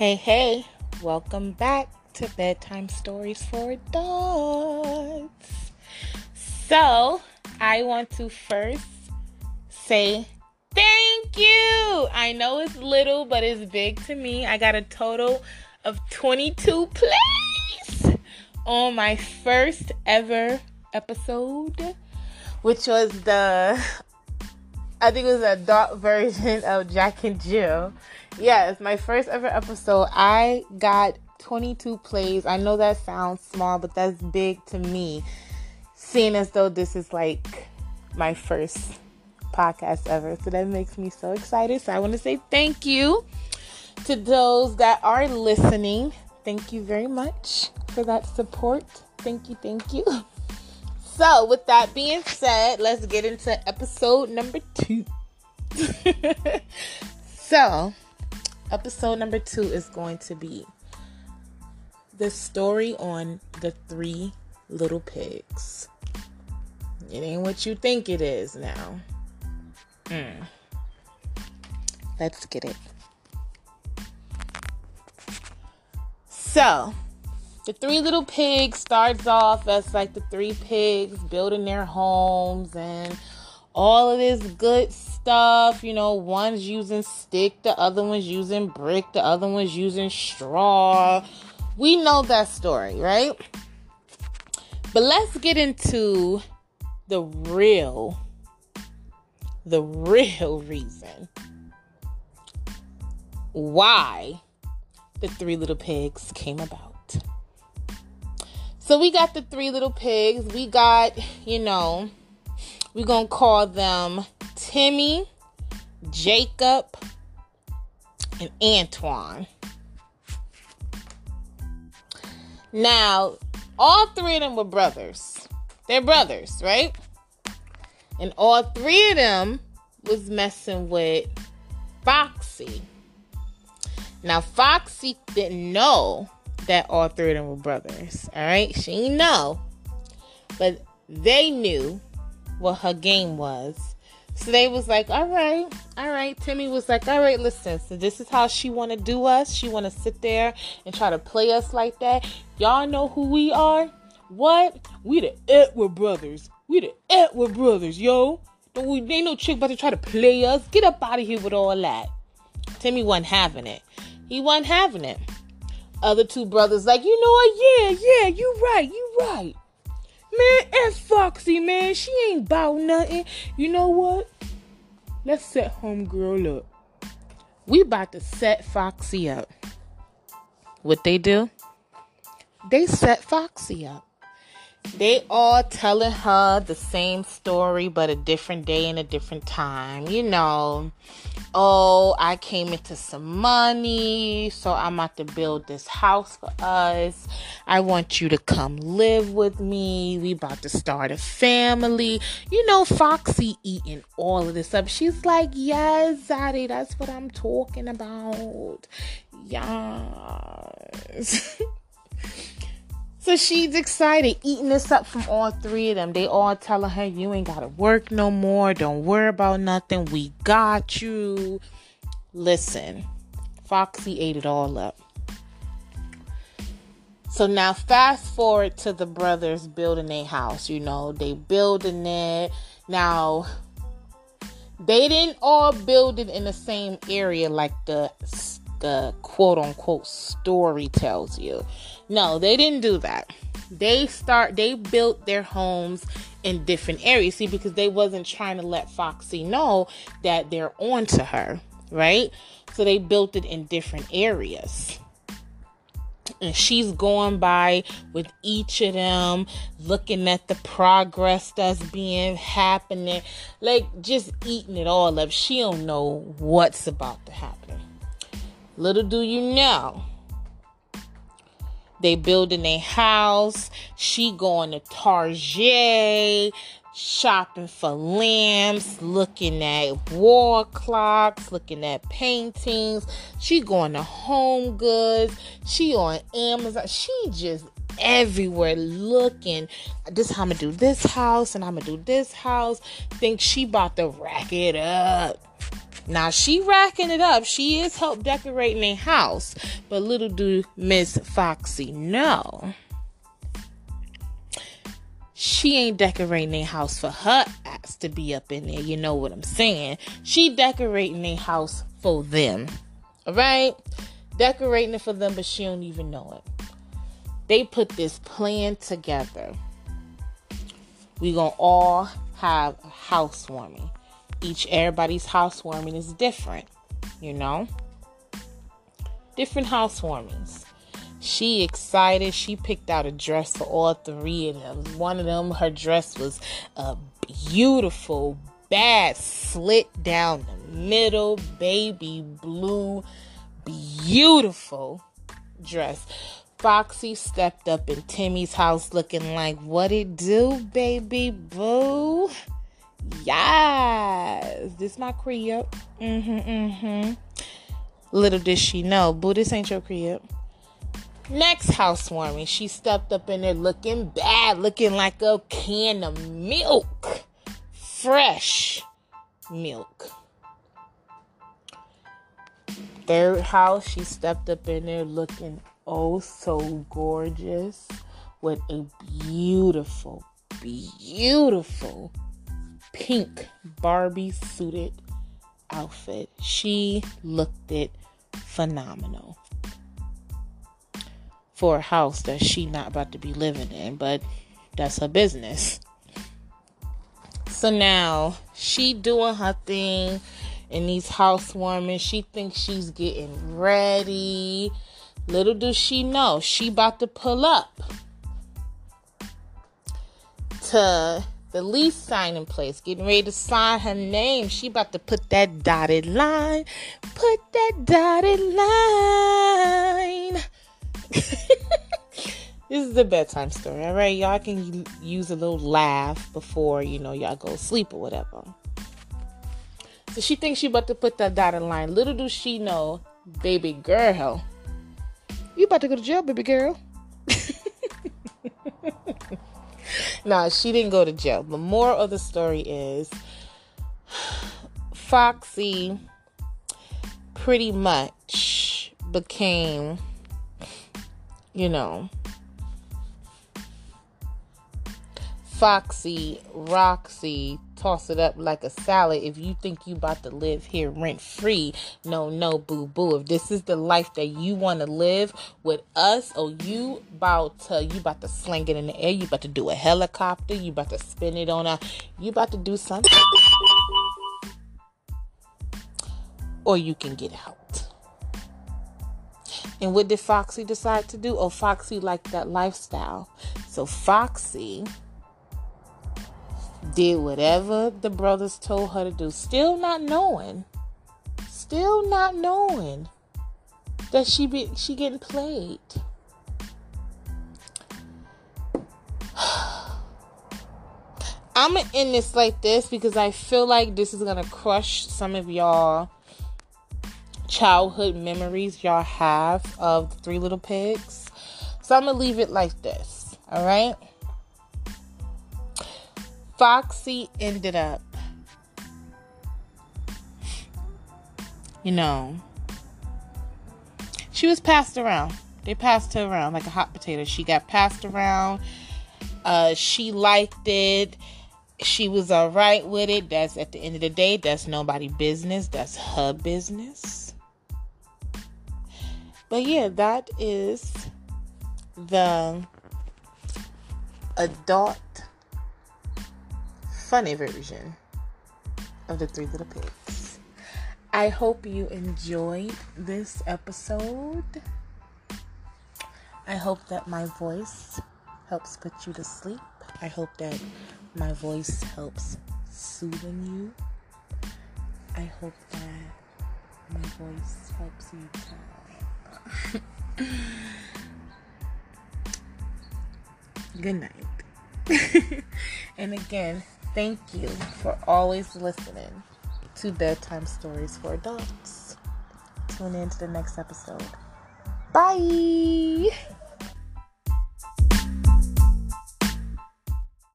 Hey, hey, welcome back to Bedtime Stories for Adults. So, I want to first say thank you. I know it's little, but it's big to me. I got a total of 22 plays on my first ever episode, which was the I think it was a dark version of Jack and Jill. Yes, my first ever episode. I got 22 plays. I know that sounds small, but that's big to me. Seeing as though this is like my first podcast ever. So that makes me so excited. So I want to say thank you to those that are listening. Thank you very much for that support. Thank you, thank you. So, with that being said, let's get into episode number two. so, episode number two is going to be the story on the three little pigs. It ain't what you think it is now. Mm. Let's get it. So, the three little pigs starts off as like the three pigs building their homes and all of this good stuff. You know, one's using stick, the other one's using brick, the other one's using straw. We know that story, right? But let's get into the real, the real reason why the three little pigs came about. So we got the three little pigs. We got, you know, we're going to call them Timmy, Jacob, and Antoine. Now, all three of them were brothers. They're brothers, right? And all three of them was messing with Foxy. Now, Foxy didn't know that all three of them were brothers. All right, she know, but they knew what her game was. So they was like, all right, all right. Timmy was like, all right, listen. So this is how she want to do us. She want to sit there and try to play us like that. Y'all know who we are? What? We the Edward brothers. We the Edward brothers, yo. Don't we, ain't no chick about to try to play us. Get up out of here with all that. Timmy wasn't having it. He wasn't having it other two brothers like, you know what? Yeah, yeah, you right, you right. Man, F Foxy, man. She ain't bout nothing. You know what? Let's set homegirl up. We about to set Foxy up. What they do? They set Foxy up. They all telling her the same story, but a different day and a different time. You know, oh, I came into some money, so I'm about to build this house for us. I want you to come live with me. We about to start a family. You know, Foxy eating all of this up. She's like, yes, Zaddy, that's what I'm talking about. Yes. So she's excited, eating this up from all three of them. They all telling her, You ain't gotta work no more. Don't worry about nothing. We got you. Listen, Foxy ate it all up. So now fast forward to the brothers building a house. You know, they building it. Now they didn't all build it in the same area like the the quote unquote story tells you. No, they didn't do that. They start they built their homes in different areas. See, because they wasn't trying to let Foxy know that they're on to her, right? So they built it in different areas. And she's going by with each of them, looking at the progress that's being happening, like just eating it all up. She don't know what's about to happen. Little do you know, they building a house. She going to Target, shopping for lamps, looking at wall clocks, looking at paintings. She going to Home Goods. She on Amazon. She just everywhere looking. This how I'm gonna do this house and I'm gonna do this house. Think she about to rack it up. Now she racking it up. She is help decorating a house. But little do Miss Foxy know. She ain't decorating a house for her ass to be up in there. You know what I'm saying? She decorating a house for them. Alright? Decorating it for them, but she don't even know it. They put this plan together. We gonna all have a housewarming each everybody's housewarming is different, you know? Different housewarmings. She excited. She picked out a dress for all three of them. One of them, her dress was a beautiful, bad, slit down the middle, baby blue, beautiful dress. Foxy stepped up in Timmy's house looking like, what it do, baby boo? Yes, this my crib. Mm-hmm, mm-hmm. Little did she know, boo, this ain't your crib. Next housewarming, she stepped up in there looking bad, looking like a can of milk. Fresh milk. Third house, she stepped up in there looking oh so gorgeous with a beautiful, beautiful pink Barbie suited outfit. She looked it phenomenal for a house that she not about to be living in, but that's her business. So now she doing her thing in these housewarming. She thinks she's getting ready. Little does she know, she about to pull up to the lease signing place, getting ready to sign her name. She about to put that dotted line. Put that dotted line. this is a bedtime story, all right? Y'all can use a little laugh before, you know, y'all go to sleep or whatever. So she thinks she about to put that dotted line. Little do she know, baby girl, you about to go to jail, baby girl. Nah, she didn't go to jail. The moral of the story is Foxy pretty much became, you know, Foxy, Roxy, toss it up like a salad. If you think you about to live here rent free, no, no, boo boo. If this is the life that you want to live with us, or you about to you about to sling it in the air, you about to do a helicopter, you about to spin it on a, you about to do something, or you can get out. And what did Foxy decide to do? Oh, Foxy liked that lifestyle. So Foxy did whatever the brothers told her to do, still not knowing, still not knowing that she be she getting played. I'm gonna end this like this because I feel like this is gonna crush some of y'all childhood memories y'all have of the Three Little Pigs. So I'm gonna leave it like this. All right. Foxy ended up, you know, she was passed around. They passed her around like a hot potato. She got passed around. Uh, she liked it. She was all right with it. That's at the end of the day, that's nobody business. That's her business. But yeah, that is the adult funny version of the Three Little Pigs. I hope you enjoyed this episode. I hope that my voice helps put you to sleep. I hope that my voice helps soothe you. I hope that my voice helps you. Good night. and again, Thank you for always listening to Bedtime Stories for Adults. Tune in to the next episode. Bye.